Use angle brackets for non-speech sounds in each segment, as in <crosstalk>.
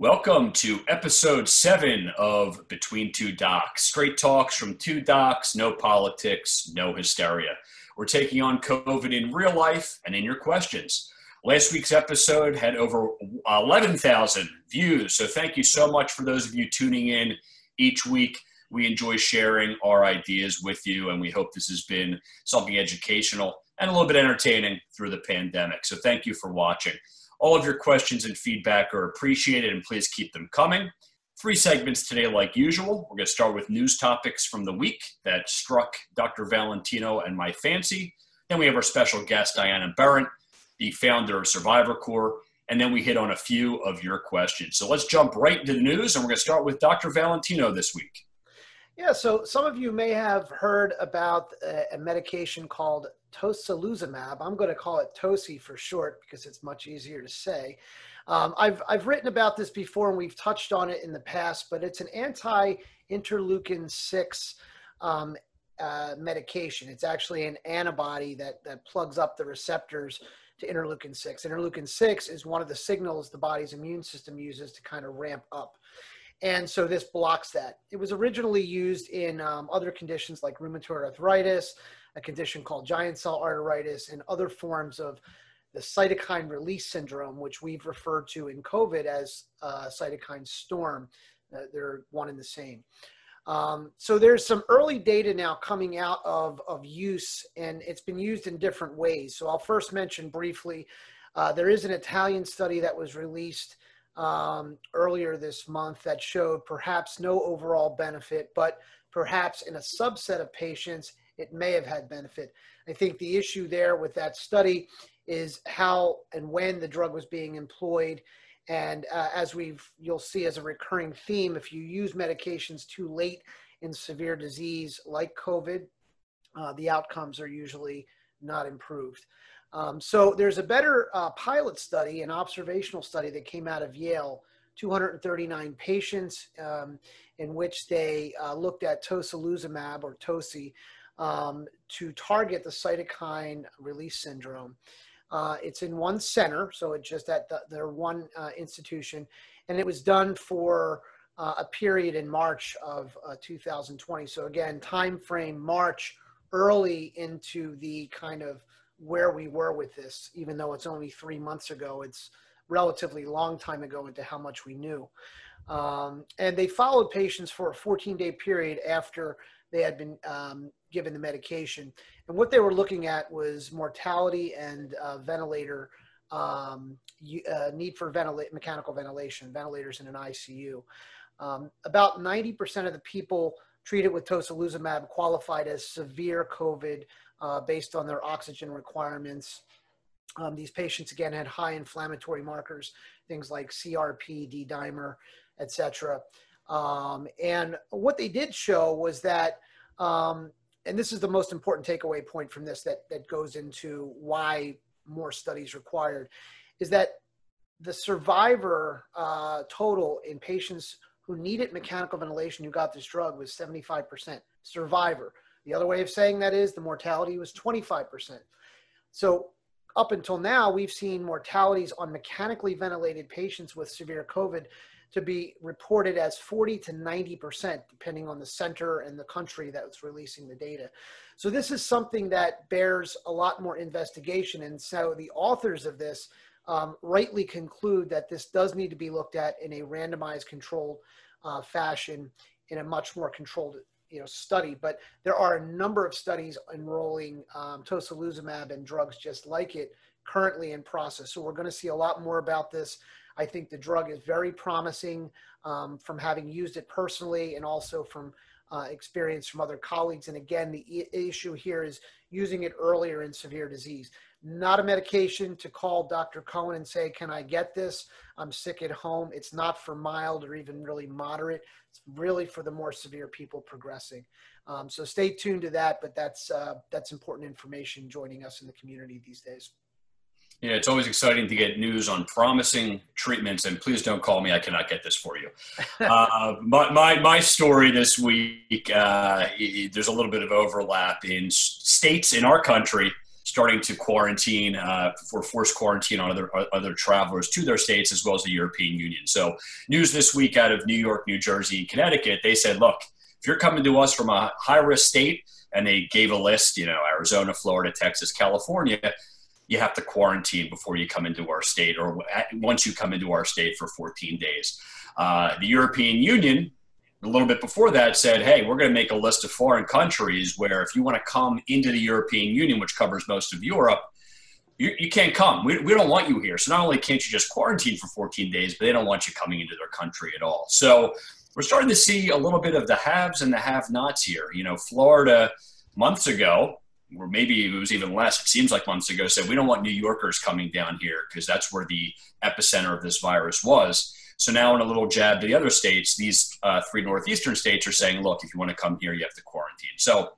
Welcome to episode seven of Between Two Docs. Straight talks from two docs, no politics, no hysteria. We're taking on COVID in real life and in your questions. Last week's episode had over 11,000 views, so thank you so much for those of you tuning in each week. We enjoy sharing our ideas with you, and we hope this has been something educational and a little bit entertaining through the pandemic. So thank you for watching. All of your questions and feedback are appreciated, and please keep them coming. Three segments today, like usual. We're going to start with news topics from the week that struck Dr. Valentino and my fancy. Then we have our special guest, Diana Berrent, the founder of Survivor Corps. And then we hit on a few of your questions. So let's jump right into the news, and we're going to start with Dr. Valentino this week. Yeah, so some of you may have heard about a, medication called tocilizumab. I'm going to call it Toci for short because it's much easier to say. Um, I've, I've written about this before and we've touched on it in the past, but it's an anti interleukin 6 um, uh, medication. It's actually an antibody that, that plugs up the receptors to interleukin 6. Interleukin 6 is one of the signals the body's immune system uses to kind of ramp up. And so this blocks that. It was originally used in um, other conditions like rheumatoid arthritis, a condition called giant cell arteritis, and other forms of the cytokine release syndrome, which we've referred to in COVID as uh, cytokine storm. Uh, they're one and the same. Um, so there's some early data now coming out of, of use, and it's been used in different ways. So I'll first mention briefly, uh, there is an Italian study that was released um, earlier this month that showed perhaps no overall benefit, but perhaps in a subset of patients, it may have had benefit. I think the issue there with that study is how and when the drug was being employed. And uh, as we've, you'll see as a recurring theme, if you use medications too late in severe disease like COVID, uh, the outcomes are usually not improved. Um, so there's a better uh, pilot study, an observational study that came out of Yale, 239 patients um, in which they uh, looked at tocilizumab or Toci um, to target the cytokine release syndrome. Uh, it's in one center, so it's just at the, their one uh, institution, and it was done for uh, a period in March of uh, 2020. So again, time frame March, early into the kind of where we were with this, even though it's only three months ago. It's relatively long time ago into how much we knew. Um, and they followed patients for a 14 day period after they had been um, given the medication. And what they were looking at was mortality and uh, ventilator um, uh, need for mechanical ventilation, ventilators in an ICU. Um, about 90% of the people treated with tocilizumab qualified as severe COVID uh, based on their oxygen requirements. Um, these patients again had high inflammatory markers, things like CRP, D-dimer, etc. Um, and what they did show was that, um, and this is the most important takeaway point from this that that goes into why more studies required, is that the survivor uh, total in patients who needed mechanical ventilation who got this drug was 75% survivor. The other way of saying that is the mortality was 25%. So up until now, we've seen mortalities on mechanically ventilated patients with severe COVID to be reported as 40 to 90%, depending on the center and the country that's releasing the data. So this is something that bears a lot more investigation. And so the authors of this um, rightly conclude that this does need to be looked at in a randomized controlled uh, fashion in a much more controlled you know study, but there are a number of studies enrolling um, tocilizumab and drugs just like it currently in process. So we're going to see a lot more about this. I think the drug is very promising um, from having used it personally and also from uh, experience from other colleagues. And again, the issue here is using it earlier in severe disease. Not a medication to call Dr. Cohen and say, Can I get this? I'm sick at home. It's not for mild or even really moderate. It's really for the more severe people progressing. Um, so stay tuned to that, but that's, uh, that's important information joining us in the community these days. Yeah, it's always exciting to get news on promising treatments, and please don't call me. I cannot get this for you. <laughs> uh, my, my, my story this week, uh, there's a little bit of overlap in states in our country starting to quarantine uh, for forced quarantine on other other travelers to their states as well as the European Union. So, news this week out of New York, New Jersey, and Connecticut, they said, look, if you're coming to us from a high risk state, and they gave a list, you know, Arizona, Florida, Texas, California, you have to quarantine before you come into our state, or once you come into our state for 14 days. Uh, the European Union a little bit before that said, hey, we're going to make a list of foreign countries where if you want to come into the European Union, which covers most of Europe, you, you can't come. We, we don't want you here. So not only can't you just quarantine for 14 days, but they don't want you coming into their country at all. So we're starting to see a little bit of the haves and the have nots here. You know, Florida months ago, or maybe it was even less, it seems like months ago, said we don't want New Yorkers coming down here because that's where the epicenter of this virus was. So now, in a little jab to the other states, these uh, three northeastern states are saying, look, if you want to come here, you have to quarantine. So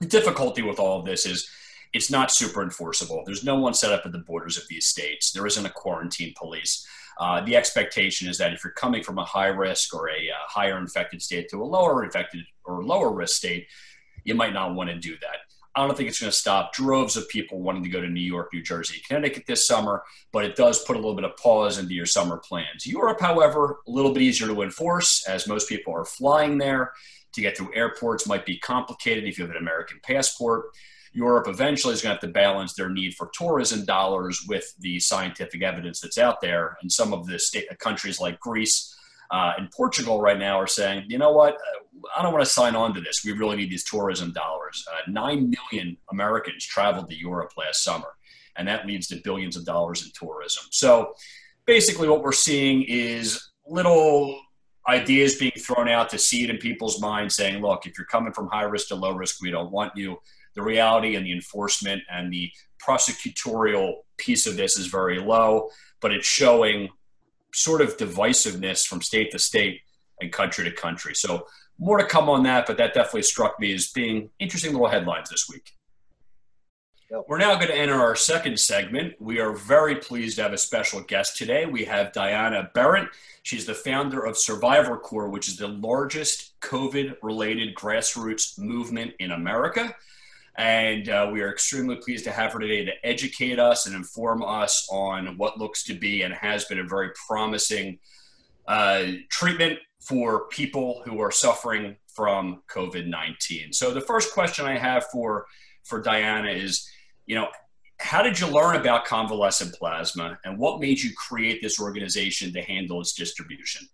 the difficulty with all of this is it's not super enforceable. There's no one set up at the borders of these states. There isn't a quarantine police. Uh, the expectation is that if you're coming from a high risk or a uh, higher infected state to a lower infected or lower risk state, you might not want to do that. I don't think it's going to stop droves of people wanting to go to New York, New Jersey, Connecticut this summer, but it does put a little bit of pause into your summer plans. Europe, however, a little bit easier to enforce as most people are flying there. To get through airports might be complicated if you have an American passport. Europe eventually is going to have to balance their need for tourism dollars with the scientific evidence that's out there. And some of the state, uh, countries like Greece uh, and Portugal right now are saying, you know what, I don't want to sign on to this. We really need these tourism dollars. Uh, Nine million Americans traveled to Europe last summer, and that leads to billions of dollars in tourism. So basically, what we're seeing is little ideas being thrown out to seed in people's minds saying, look, if you're coming from high risk to low risk, we don't want you. The reality and the enforcement and the prosecutorial piece of this is very low, but it's showing sort of divisiveness from state to state and country to country. So more to come on that, but that definitely struck me as being interesting little headlines this week. We're now going to enter our second segment. We are very pleased to have a special guest today. We have Diana Berrent. She's the founder of Survivor Corps, which is the largest COVID related grassroots movement in America. And uh, we are extremely pleased to have her today to educate us and inform us on what looks to be and has been a very promising uh, treatment for people who are suffering from COVID 19. So, the first question I have for, for Diana is you know, how did you learn about convalescent plasma and what made you create this organization to handle its distribution?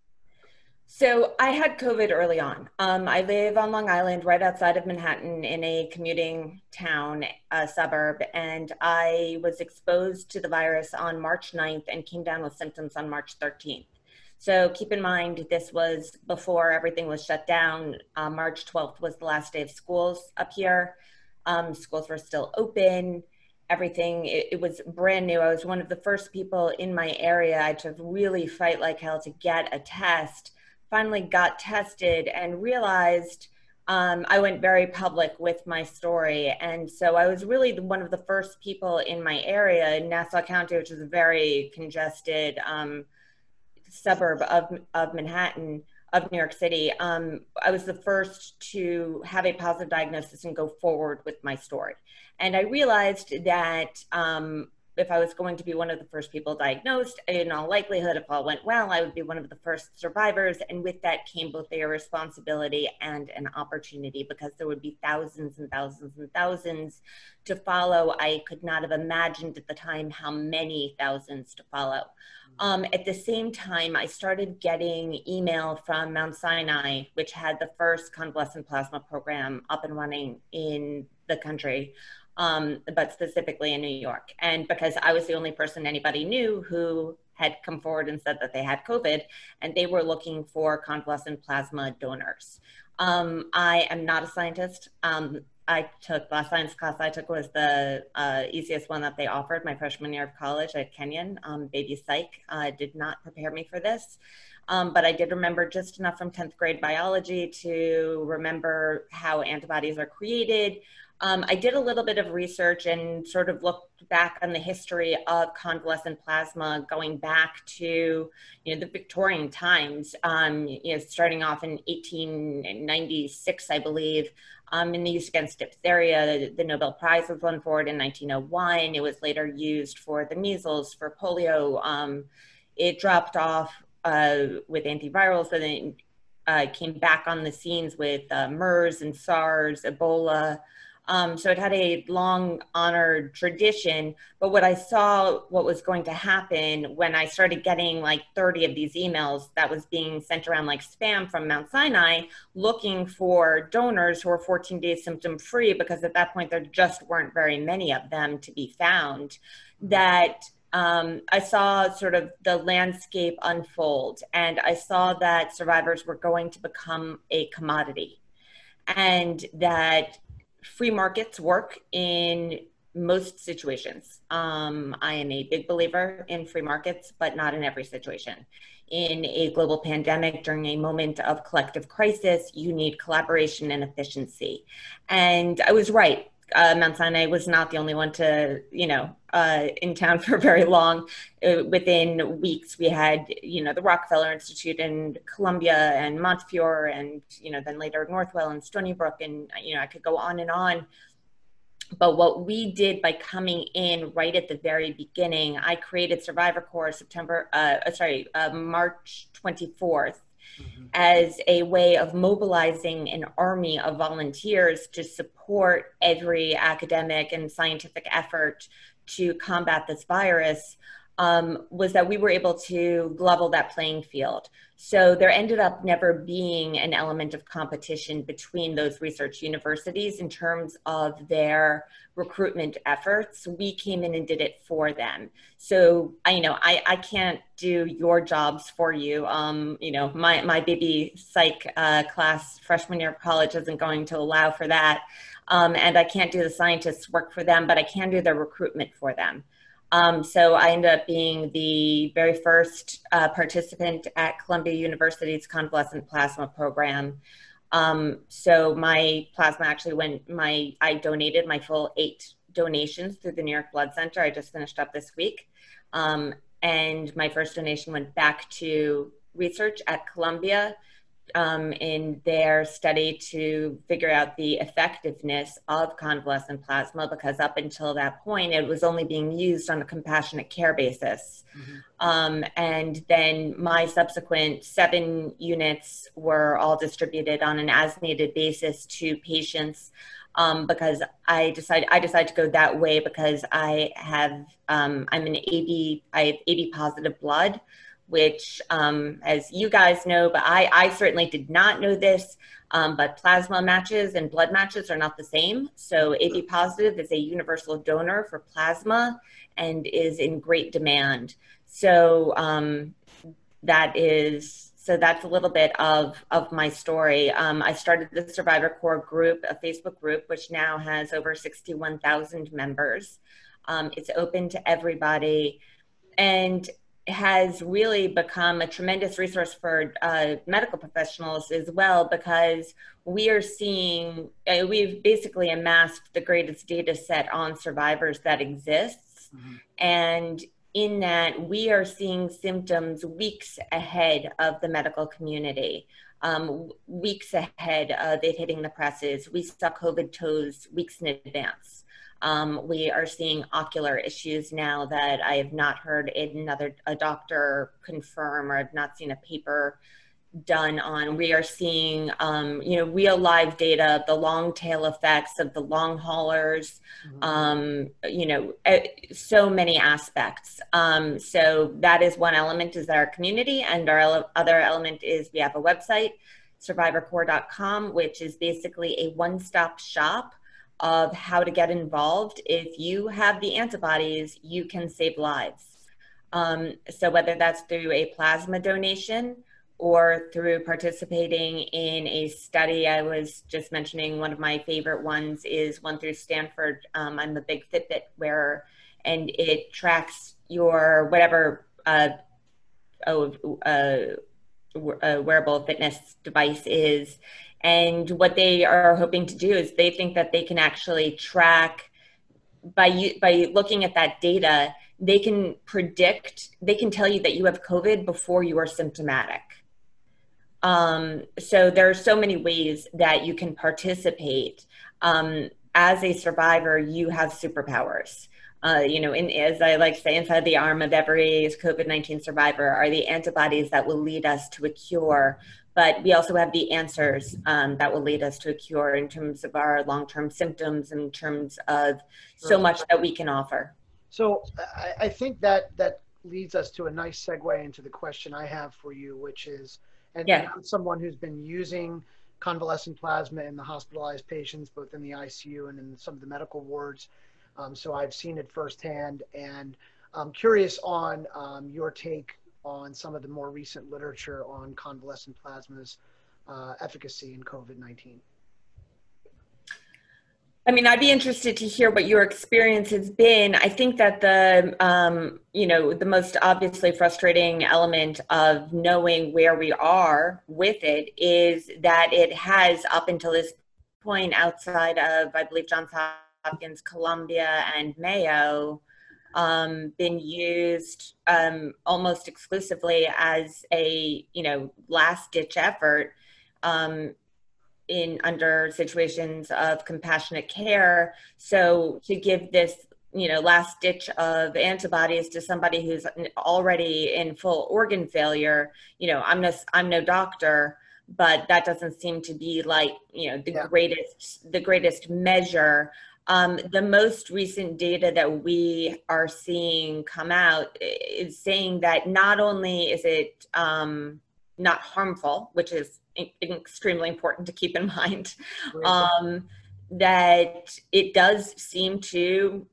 So I had COVID early on. Um, I live on Long Island, right outside of Manhattan, in a commuting town, a suburb, and I was exposed to the virus on March 9th and came down with symptoms on March 13th. So keep in mind, this was before everything was shut down. Uh, March 12th was the last day of schools up here. Um, schools were still open. Everything, it, it was brand new. I was one of the first people in my area. I to really fight like hell to get a test finally got tested and realized um, I went very public with my story. And so I was really one of the first people in my area in Nassau County, which is a very congested um, suburb of, of Manhattan, of New York City. Um, I was the first to have a positive diagnosis and go forward with my story. And I realized that um, if I was going to be one of the first people diagnosed, in all likelihood, if all went well, I would be one of the first survivors. And with that came both a responsibility and an opportunity because there would be thousands and thousands and thousands to follow. I could not have imagined at the time how many thousands to follow. Um, at the same time, I started getting email from Mount Sinai, which had the first convalescent plasma program up and running in the country um, but specifically in New York. And because I was the only person anybody knew who had come forward and said that they had COVID, and they were looking for convalescent plasma donors. Um, I am not a scientist. Um, I took last science class I took was the uh, easiest one that they offered my freshman year of college at Kenyon. Um, baby psych uh, did not prepare me for this. Um, but I did remember just enough from 10th grade biology to remember how antibodies are created, um, I did a little bit of research and sort of looked back on the history of convalescent plasma going back to you know the Victorian times. Um, you know, starting off in 1896, I believe, um, in the use against diphtheria. The Nobel Prize was won for it in 1901. It was later used for the measles, for polio. Um, it dropped off uh, with antivirals, and then uh, came back on the scenes with uh, MERS and SARS, Ebola. Um, so it had a long honored tradition. But what I saw, what was going to happen when I started getting like 30 of these emails that was being sent around like spam from Mount Sinai, looking for donors who were 14 days symptom free, because at that point there just weren't very many of them to be found, that um, I saw sort of the landscape unfold and I saw that survivors were going to become a commodity and that free markets work in most situations. Um, I am a big believer in free markets, but not in every situation. In a global pandemic, during a moment of collective crisis, you need collaboration and efficiency. And I was right. Uh, Mount Sinai was not the only one to, you know, uh, in town <laughs> for very long. Uh, within weeks, we had, you know, the Rockefeller Institute and Columbia and Montefiore and, you know, then later Northwell and Stony Brook. And, you know, I could go on and on. But what we did by coming in right at the very beginning, I created Survivor Corps September, uh, uh sorry, uh, March 24th. Mm-hmm. as a way of mobilizing an army of volunteers to support every academic and scientific effort to combat this virus um, was that we were able to level that playing field. So there ended up never being an element of competition between those research universities in terms of their recruitment efforts. We came in and did it for them. So I, you know, I, I can't do your jobs for you. Um, you know, my, my baby psych uh, class freshman year of college isn't going to allow for that. Um, and I can't do the scientists' work for them, but I can do their recruitment for them. Um, so I ended up being the very first uh, participant at Columbia University's convalescent plasma program. Um, so my plasma actually went, my, I donated my full eight donations through the New York Blood Center. I just finished up this week. Um, and my first donation went back to research at Columbia um, in their study to figure out the effectiveness of convalescent plasma because up until that point it was only being used on a compassionate care basis. Mm-hmm. Um, and then my subsequent seven units were all distributed on an as needed basis to patients. Um, because I decided I decided to go that way because I have um, I'm an AB I have AB positive blood, which, um, as you guys know, but I, I certainly did not know this, um, but plasma matches and blood matches are not the same. So AB positive is a universal donor for plasma and is in great demand. So um, that is so that's a little bit of of my story. Um, I started the Survivor Corps group, a Facebook group, which now has over sixty one thousand members. Um, it's open to everybody, and has really become a tremendous resource for uh, medical professionals as well because we are seeing uh, we've basically amassed the greatest data set on survivors that exists. Mm-hmm. and in that we are seeing symptoms weeks ahead of the medical community um, weeks ahead of it hitting the presses. We saw covid toes weeks in advance um, we are seeing ocular issues now that I have not heard another a doctor confirm or I've not seen a paper done on. We are seeing, um, you know, real live data, the long tail effects of the long haulers, mm-hmm. um, you know, so many aspects. Um, so that is one element is our community. And our other element is we have a website, survivorcorps.com, which is basically a one-stop shop of how to get involved. If you have the antibodies, you can save lives. Um, so whether that's through a plasma donation or through participating in a study, I was just mentioning one of my favorite ones is one through Stanford. Um, I'm a big Fitbit wearer, and it tracks your whatever uh, oh, uh, wearable fitness device is And what they are hoping to do is they think that they can actually track by by looking at that data, they can predict, they can tell you that you have COVID before you are symptomatic. Um, so there are so many ways that you can participate. Um, as a survivor, you have superpowers. Uh, you know, in, as I like to say, inside the arm of every COVID 19 survivor are the antibodies that will lead us to a cure. But we also have the answers um, that will lead us to a cure in terms of our long term symptoms, in terms of so much that we can offer. So I, I think that that leads us to a nice segue into the question I have for you, which is, and, yeah. I'm someone who's been using convalescent plasma in the hospitalized patients, both in the ICU and in some of the medical wards. Um, so I've seen it firsthand, and I'm curious on um, your take on some of the more recent literature on convalescent plasma's uh, efficacy in COVID-19. I mean, I'd be interested to hear what your experience has been. I think that the, um, you know, the most obviously frustrating element of knowing where we are with it is that it has, up until this point, outside of, I believe, Johns Hopkins, Columbia, and Mayo, um, been used um, almost exclusively as a, you know, last ditch effort um, in under situations of compassionate care. So to give this, you know, last ditch of antibodies to somebody who's already in full organ failure, you know, I'm no, I'm no doctor, but that doesn't seem to be like, you know, the yeah. greatest, the greatest measure. Um, the most recent data that we are seeing come out is saying that not only is it um, not harmful, which is extremely important to keep in <laughs> mind. Um, that it does seem to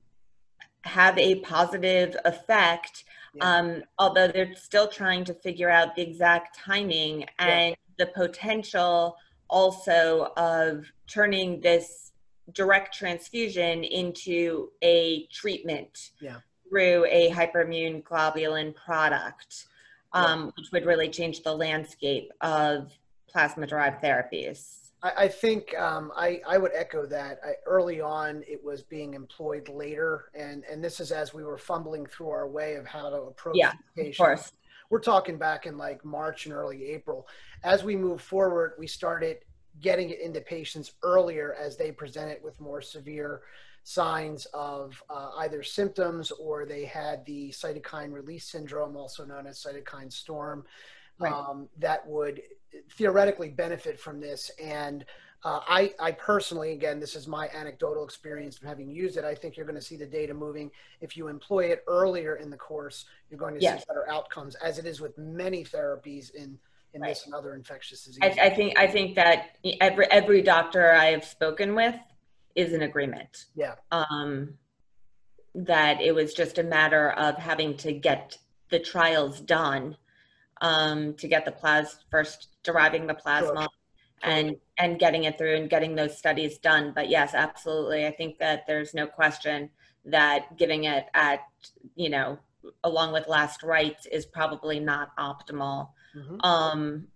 have a positive effect, yeah. um, although they're still trying to figure out the exact timing and yeah. the potential also of turning this direct transfusion into a treatment yeah. through a hyperimmune globulin product, um, which would really change the landscape of plasma derived therapies? I, I think um, I, I would echo that. I, early on, it was being employed later, and, and this is as we were fumbling through our way of how to approach yeah, Of course. We're talking back in like March and early April. As we move forward, we started getting it into patients earlier as they present it with more severe signs of uh, either symptoms or they had the cytokine release syndrome, also known as cytokine storm, right. um, that would theoretically benefit from this. And uh, I, I personally, again, this is my anecdotal experience from having used it. I think you're going to see the data moving. If you employ it earlier in the course, you're going to yes. see better outcomes, as it is with many therapies in in right. this and other infectious diseases. I, I, think I think that every every doctor I have spoken with is in agreement. Yeah. Um, that it was just a matter of having to get the trials done um, to get the plasma first deriving the plasma sure. and and getting it through and getting those studies done but yes absolutely i think that there's no question that giving it at you know along with last rites is probably not optimal mm-hmm. um,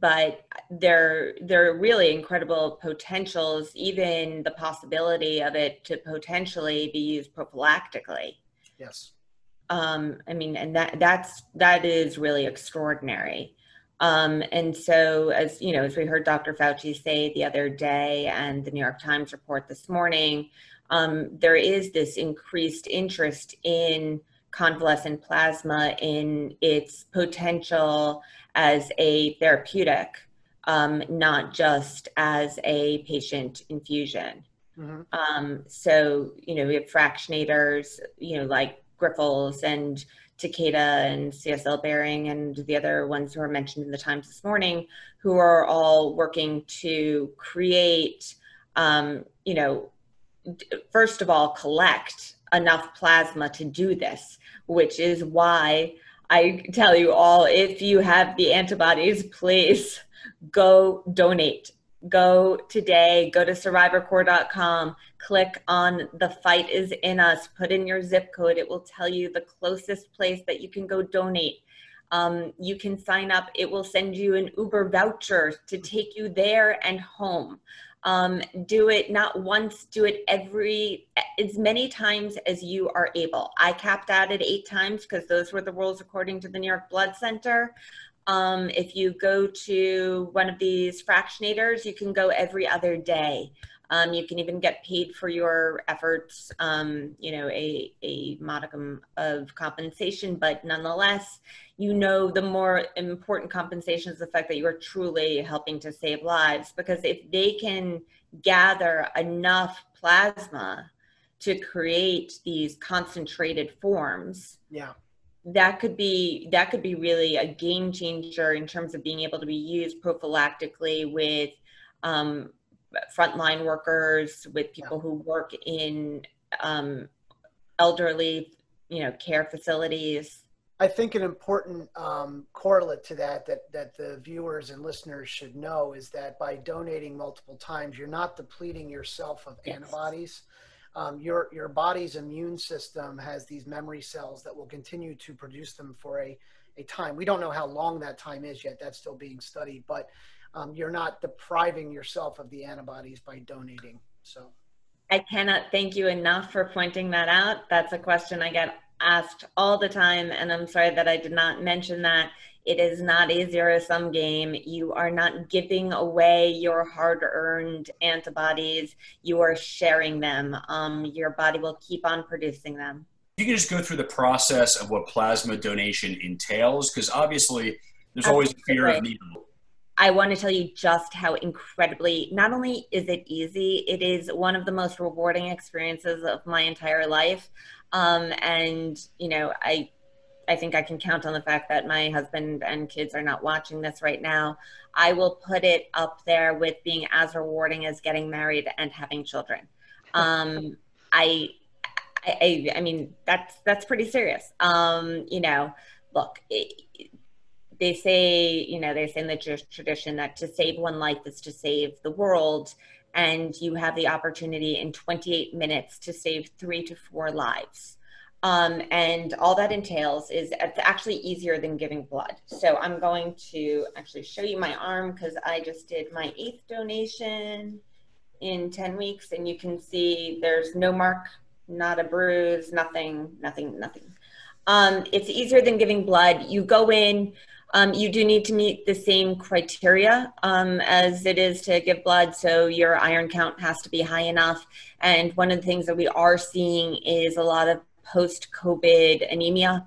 but there there are really incredible potentials even the possibility of it to potentially be used prophylactically yes um, I mean, and that that's that is really extraordinary. Um, and so, as you know, as we heard Dr. Fauci say the other day, and the New York Times report this morning, um, there is this increased interest in convalescent plasma in its potential as a therapeutic, um, not just as a patient infusion. Mm-hmm. Um, so, you know, we have fractionators, you know, like Grifols and Takeda and CSL Behring and the other ones who are mentioned in the Times this morning, who are all working to create, um, you know, first of all, collect enough plasma to do this, which is why I tell you all if you have the antibodies, <laughs> please go donate go today, go to survivorcorps.com, click on the fight is in us, put in your zip code. It will tell you the closest place that you can go donate. Um, you can sign up. It will send you an Uber voucher to take you there and home. Um, do it not once, do it every, as many times as you are able. I capped out at eight times because those were the rules according to the New York Blood Center. Um, if you go to one of these fractionators, you can go every other day. Um, you can even get paid for your efforts, um, you know, a, a modicum of compensation, but nonetheless, you know, the more important compensation is the fact that you are truly helping to save lives. Because if they can gather enough plasma to create these concentrated forms, yeah that could be that could be really a game changer in terms of being able to be used prophylactically with um, frontline workers, with people who work in um, elderly, you know, care facilities. I think an important um, correlate to that, that that the viewers and listeners should know is that by donating multiple times, you're not depleting yourself of yes. antibodies. Um, your your body's immune system has these memory cells that will continue to produce them for a a time. We don't know how long that time is yet. That's still being studied, but um, you're not depriving yourself of the antibodies by donating. So I cannot thank you enough for pointing that out. That's a question I get asked all the time, and I'm sorry that I did not mention that. It is not a zero sum game. You are not giving away your hard earned antibodies, you are sharing them. Um, your body will keep on producing them. You can just go through the process of what plasma donation entails, because obviously there's always a fear of needle I want to tell you just how incredibly, not only is it easy, it is one of the most rewarding experiences of my entire life. Um, and, you know, I, I think I can count on the fact that my husband and kids are not watching this right now. I will put it up there with being as rewarding as getting married and having children. <laughs> Um, I, I, I mean, that's, that's pretty serious. Um, you know, look, it, they say, you know, they say in the Jewish tradition that to save one life is to save the world. And you have the opportunity in 28 minutes to save three to four lives. Um, and all that entails is it's actually easier than giving blood. So I'm going to actually show you my arm because I just did my eighth donation in 10 weeks. And you can see there's no mark, not a bruise, nothing, nothing, nothing. Um, it's easier than giving blood. You go in, um, you do need to meet the same criteria um, as it is to give blood. So your iron count has to be high enough. And one of the things that we are seeing is a lot of post COVID anemia.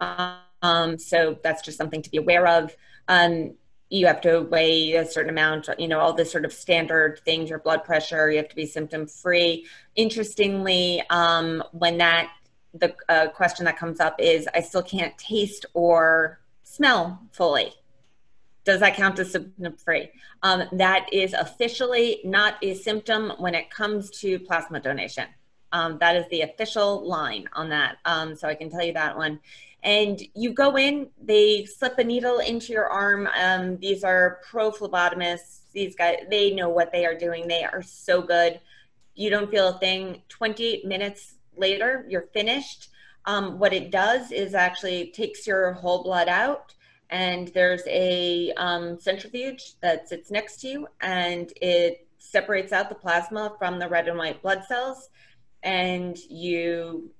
Um, so that's just something to be aware of. Um, you have to weigh a certain amount, you know, all the sort of standard things, your blood pressure, you have to be symptom free. Interestingly, um, when that, the uh, question that comes up is, I still can't taste or smell fully. Does that count as symptom free? Um, that is officially not a symptom when it comes to plasma donation. Um, that is the official line on that. Um, so I can tell you that one. And you go in, they slip a needle into your arm. Um, these are pro phlebotomists. These guys, they know what they are doing. They are so good. You don't feel a thing. 28 minutes later, you're finished um, what it does is actually takes your whole blood out and there's a um, centrifuge that sits next to you and it separates out the plasma from the red and white blood cells and you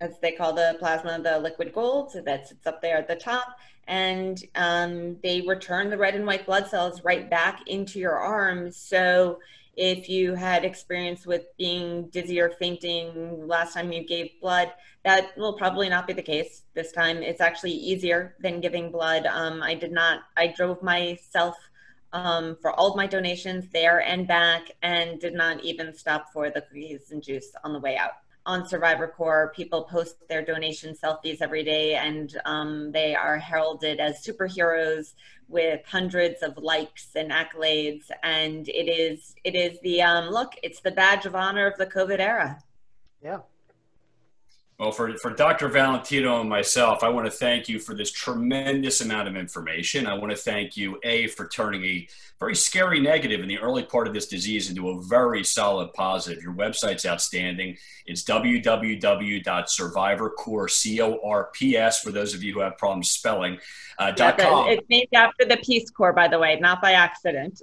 as they call the plasma the liquid gold so that sits up there at the top and um, they return the red and white blood cells right back into your arm so if you had experience with being dizzy or fainting last time you gave blood, that will probably not be the case this time. It's actually easier than giving blood. Um, I did not, I drove myself um, for all of my donations there and back and did not even stop for the cookies and juice on the way out on Survivor Corps, people post their donation selfies every day, and um, they are heralded as superheroes with hundreds of likes and accolades. And it is it is the um, look, it's the badge of honor of the COVID era. Yeah. Well, for, for Dr. Valentino and myself, I want to thank you for this tremendous amount of information. I want to thank you, A, for turning a very scary negative in the early part of this disease into a very solid positive. Your website's outstanding. It's www.survivorcorps, for those of you who have problems spelling, uh, yeah, .com. It's named after the Peace Corps, by the way, not by accident.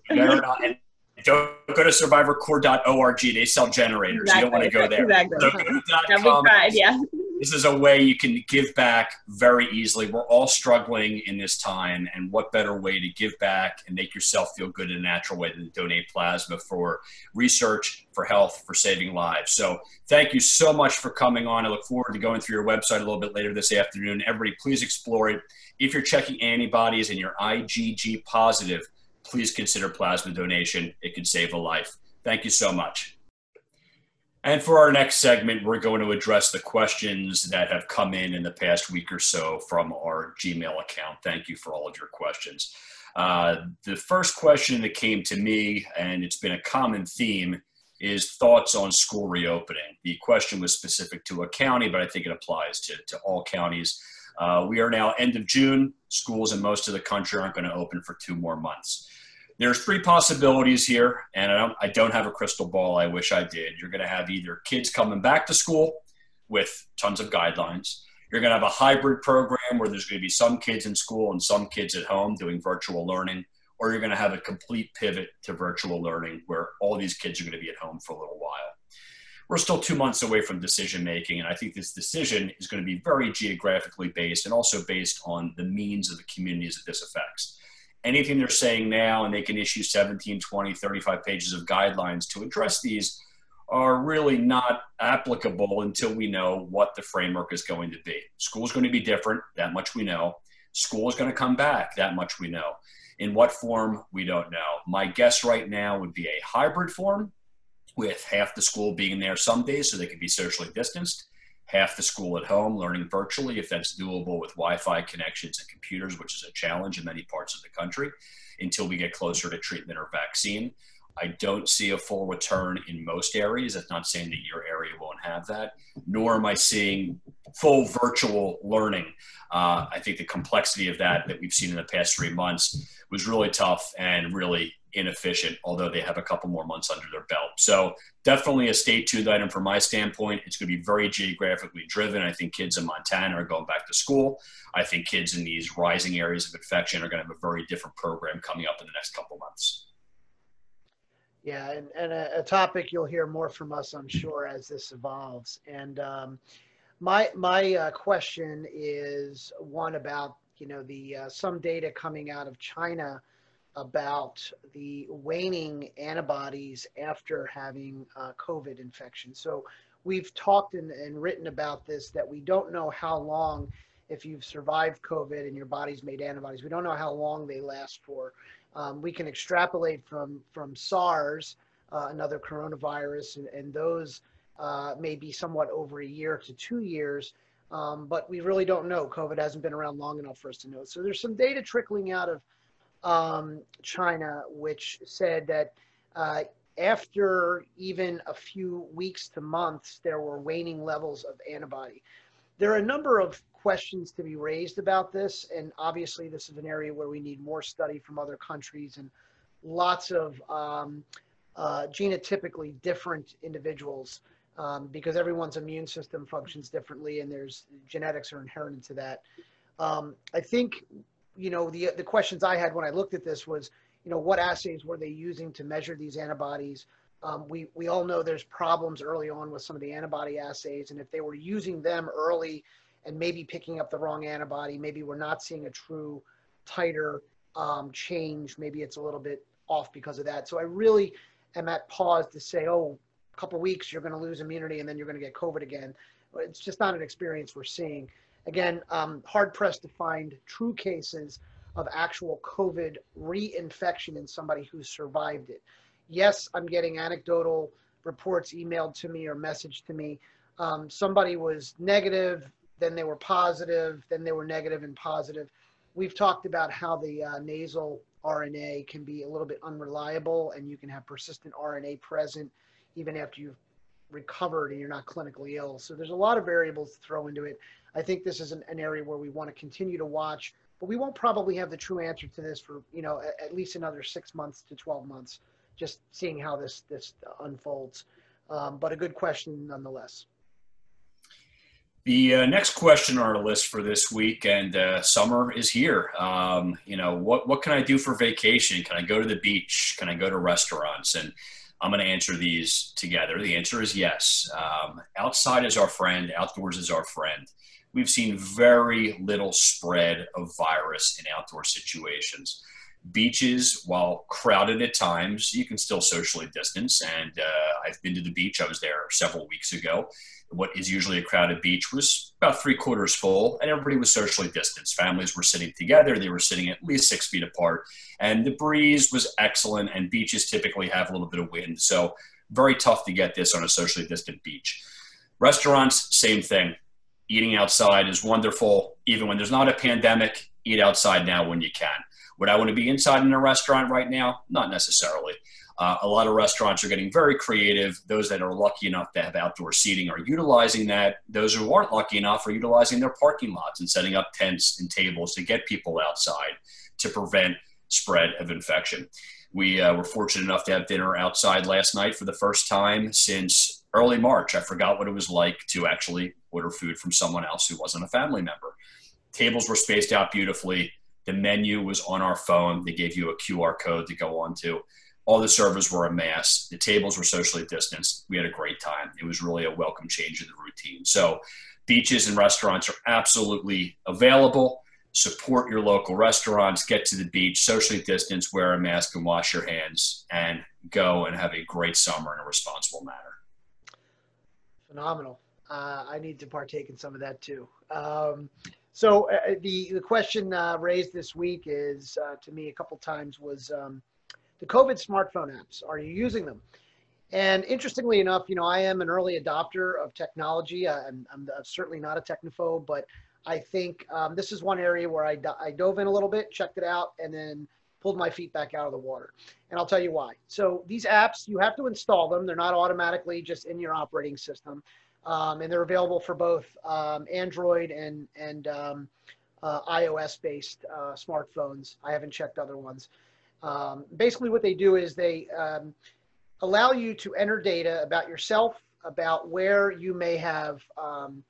Don't go to survivorcorps.org. They sell generators. Exactly. You don't want to go there. Exactly. So go tried, yeah. This is a way you can give back very easily. We're all struggling in this time, and what better way to give back and make yourself feel good in a natural way than to donate plasma for research, for health, for saving lives. So, thank you so much for coming on. I look forward to going through your website a little bit later this afternoon. Everybody, please explore it. If you're checking antibodies and you're IgG positive, please consider plasma donation. It can save a life. Thank you so much. And for our next segment, we're going to address the questions that have come in in the past week or so from our Gmail account. Thank you for all of your questions. Uh, the first question that came to me, and it's been a common theme, is thoughts on school reopening. The question was specific to a county, but I think it applies to, to all counties. Uh, we are now end of June. Schools in most of the country aren't going to open for two more months. There's three possibilities here, and I don't, I don't have a crystal ball. I wish I did. You're going to have either kids coming back to school with tons of guidelines. You're going to have a hybrid program where there's going to be some kids in school and some kids at home doing virtual learning, or you're going to have a complete pivot to virtual learning where all these kids are going to be at home for a little while we're still two months away from decision making. And I think this decision is going to be very geographically based and also based on the means of the communities that this affects. Anything they're saying now, and they can issue 17, 20, 35 pages of guidelines to address these, are really not applicable until we know what the framework is going to be. School is going to be different, that much we know. School is going to come back, that much we know. In what form, we don't know. My guess right now would be a hybrid form with half the school being there some days so they can be socially distanced, half the school at home learning virtually if that's doable with Wi-Fi connections and computers, which is a challenge in many parts of the country until we get closer to treatment or vaccine. I don't see a full return in most areas. That's not saying that your area won't have that, nor am I seeing full virtual learning. Uh, I think the complexity of that that we've seen in the past three months was really tough and really inefficient, although they have a couple more months under their belt. So definitely a stay tuned item from my standpoint. It's going to be very geographically driven. I think kids in Montana are going back to school. I think kids in these rising areas of infection are going to have a very different program coming up in the next couple months. Yeah, and, and a, a, topic you'll hear more from us, I'm sure, as this evolves. And um, my my uh, question is one about you know the uh, some data coming out of China about the waning antibodies after having uh, COVID infection. So we've talked and, and written about this that we don't know how long, if you've survived COVID and your body's made antibodies, we don't know how long they last for. Um, we can extrapolate from from SARS, uh, another coronavirus, and, and those uh, may be somewhat over a year to two years. Um, but we really don't know. COVID hasn't been around long enough for us to know. So there's some data trickling out of um, China, which said that uh, after even a few weeks to months, there were waning levels of antibody. There are a number of questions to be raised about this, and obviously, this is an area where we need more study from other countries and lots of um, uh, genotypically different individuals um, because everyone's immune system functions differently, and there's genetics are inherent to that. Um, I think you know, the the questions I had when I looked at this was, you know, what assays were they using to measure these antibodies? Um, we we all know there's problems early on with some of the antibody assays, and if they were using them early and maybe picking up the wrong antibody, maybe we're not seeing a true titer um, change. Maybe it's a little bit off because of that. So I really am at pause to say, oh, a couple weeks you're going to lose immunity and then you're going to get COVID again. It's just not an experience we're seeing. Again, um, hard pressed to find true cases of actual COVID reinfection in somebody who survived it. Yes, I'm getting anecdotal reports emailed to me or messaged to me. Um, somebody was negative, then they were positive, then they were negative and positive. We've talked about how the uh, nasal RNA can be a little bit unreliable and you can have persistent RNA present even after you've recovered and you're not clinically ill. So there's a lot of variables to throw into it. I think this is an, an area where we want to continue to watch, but we won't probably have the true answer to this for you know at, at least another six months to 12 months, just seeing how this this unfolds. Um, but a good question nonetheless. The uh, next question on our list for this week, and uh, summer is here. Um, you know, what what can I do for vacation? Can I go to the beach? Can I go to restaurants? And I'm going to answer these together. The answer is yes. Um, outside is our friend. Outdoors is our friend. We've seen very little spread of virus in outdoor situations. Beaches, while crowded at times, you can still socially distance. And uh, I've been to the beach. I was there several weeks ago what is usually a crowded beach was about three quarters full, and everybody was socially distanced. Families were sitting together, they were sitting at least six feet apart, and the breeze was excellent. And beaches typically have a little bit of wind, so very tough to get this on a socially distant beach. Restaurants, same thing. Eating outside is wonderful. Even when there's not a pandemic, eat outside now when you can. Would I want to be inside in a restaurant right now? Not necessarily. Uh, a lot of restaurants are getting very creative. Those that are lucky enough to have outdoor seating are utilizing that. Those who aren't lucky enough are utilizing their parking lots and setting up tents and tables to get people outside to prevent spread of infection. We uh, were fortunate enough to have dinner outside last night for the first time since early March. I forgot what it was like to actually order food from someone else who wasn't a family member. Tables were spaced out beautifully. The menu was on our phone. They gave you a QR code to go onto all the servers were a mass. The tables were socially distanced. We had a great time. It was really a welcome change in the routine. So, beaches and restaurants are absolutely available. Support your local restaurants, get to the beach, socially distance, wear a mask, and wash your hands, and go and have a great summer in a responsible manner. Phenomenal. Uh, I need to partake in some of that too. Um, so uh, the the question uh, raised this week is uh, to me a couple times was um, the COVID smartphone apps. Are you using them? And interestingly enough, you know, I am an early adopter of technology. I'm, I'm certainly not a technophobe, but I think um, this is one area where I, I dove in a little bit, checked it out, and then pulled my feet back out of the water. And I'll tell you why. So these apps, you have to install them. They're not automatically just in your operating system. Um, and they're available for both um, Android and, and um, uh, iOS-based uh, smartphones. I haven't checked other ones. Um, basically, what they do is they um, allow you to enter data about yourself, about where you may have um,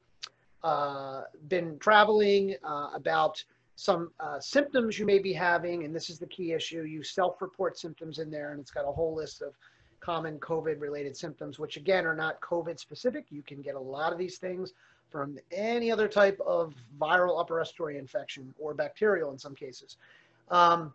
uh, been traveling, uh, about some uh, symptoms you may be having, and this is the key issue. You self-report symptoms in there, and it's got a whole list of common COVID-related symptoms, which again are not COVID-specific. You can get a lot of these things from any other type of viral upper respiratory infection or bacterial in some cases. Um,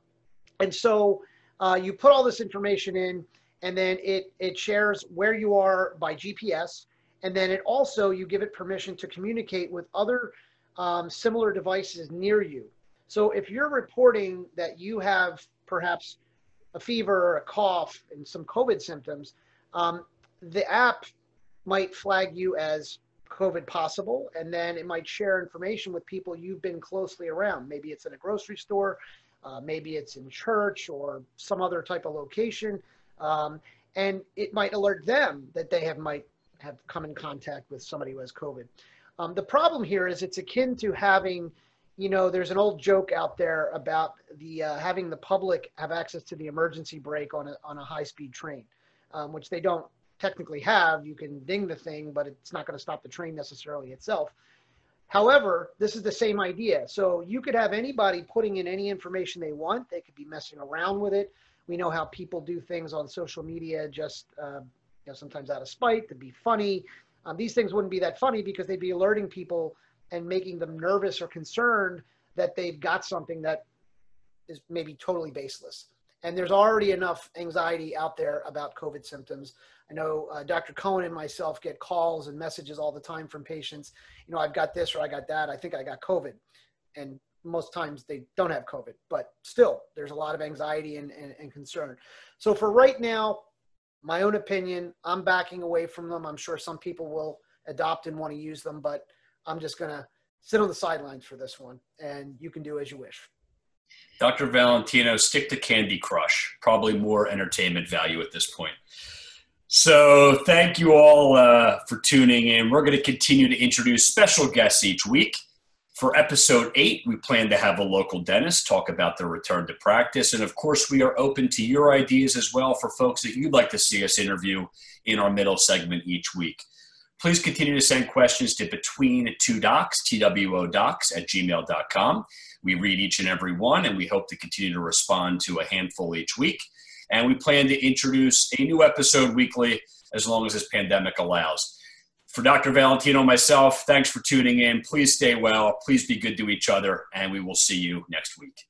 and so uh, you put all this information in, and then it, it shares where you are by GPS. And then it also, you give it permission to communicate with other um, similar devices near you. So if you're reporting that you have perhaps a fever a cough and some COVID symptoms, um, the app might flag you as COVID possible, and then it might share information with people you've been closely around. Maybe it's in a grocery store, uh, maybe it's in church or some other type of location. Um, and it might alert them that they have might have come in contact with somebody who has COVID. Um, the problem here is it's akin to having, you know, there's an old joke out there about the uh, having the public have access to the emergency brake on a on a high speed train, um, which they don't technically have. You can ding the thing, but it's not going to stop the train necessarily itself. However, this is the same idea. So you could have anybody putting in any information they want. They could be messing around with it. We know how people do things on social media just uh, you know, sometimes out of spite to be funny. Um, these things wouldn't be that funny because they'd be alerting people and making them nervous or concerned that they've got something that is maybe totally baseless. And there's already enough anxiety out there about COVID symptoms. I know uh, Dr. Cohen and myself get calls and messages all the time from patients. You know, I've got this or I got that. I think I got COVID. And most times they don't have COVID, but still, there's a lot of anxiety and, and, and concern. So for right now, my own opinion, I'm backing away from them. I'm sure some people will adopt and want to use them, but I'm just going to sit on the sidelines for this one, and you can do as you wish. Dr. Valentino, stick to Candy Crush. Probably more entertainment value at this point. So, thank you all uh, for tuning in. We're going to continue to introduce special guests each week. For episode eight, we plan to have a local dentist talk about their return to practice. And of course, we are open to your ideas as well for folks that you'd like to see us interview in our middle segment each week. Please continue to send questions to between two docs, TWO docs at gmail.com. We read each and every one, and we hope to continue to respond to a handful each week. And we plan to introduce a new episode weekly as long as this pandemic allows. For Dr. Valentino, and myself, thanks for tuning in. Please stay well. Please be good to each other, and we will see you next week.